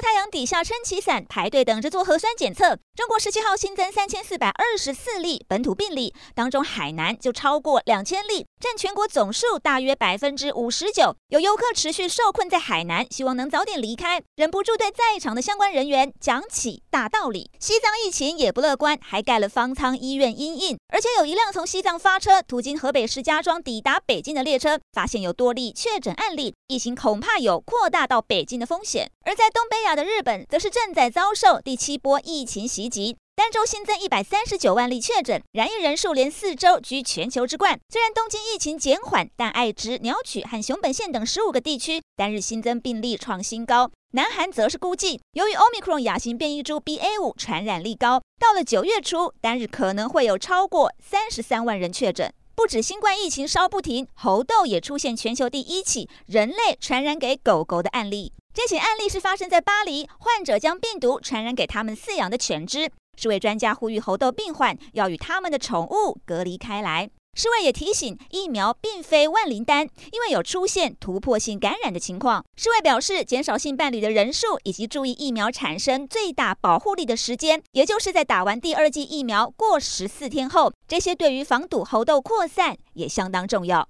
太阳底下撑起伞，排队等着做核酸检测。中国十七号新增三千四百二十四例本土病例，当中海南就超过两千例，占全国总数大约百分之五十九。有游客持续受困在海南，希望能早点离开，忍不住对在场的相关人员讲起大道理。西藏疫情也不乐观，还盖了方舱医院阴印，而且有一辆从西藏发车途经河北石家庄抵达北京的列车，发现有多例确诊案例，疫情恐怕有扩大到北京的风险。而在东北亚亚的日本，则是正在遭受第七波疫情袭击，单周新增一百三十九万例确诊，染疫人数连四周居全球之冠。虽然东京疫情减缓，但爱知、鸟取和熊本县等十五个地区单日新增病例创新高。南韩则是估计，由于 Omicron 亚型变异株 BA 五传染力高，到了九月初，单日可能会有超过三十三万人确诊。不止新冠疫情烧不停，猴痘也出现全球第一起人类传染给狗狗的案例。这起案例是发生在巴黎，患者将病毒传染给他们饲养的犬只。世卫专家呼吁猴痘病患要与他们的宠物隔离开来。世卫也提醒，疫苗并非万灵丹，因为有出现突破性感染的情况。世卫表示，减少性伴侣的人数以及注意疫苗产生最大保护力的时间，也就是在打完第二剂疫苗过十四天后，这些对于防堵猴痘扩散也相当重要。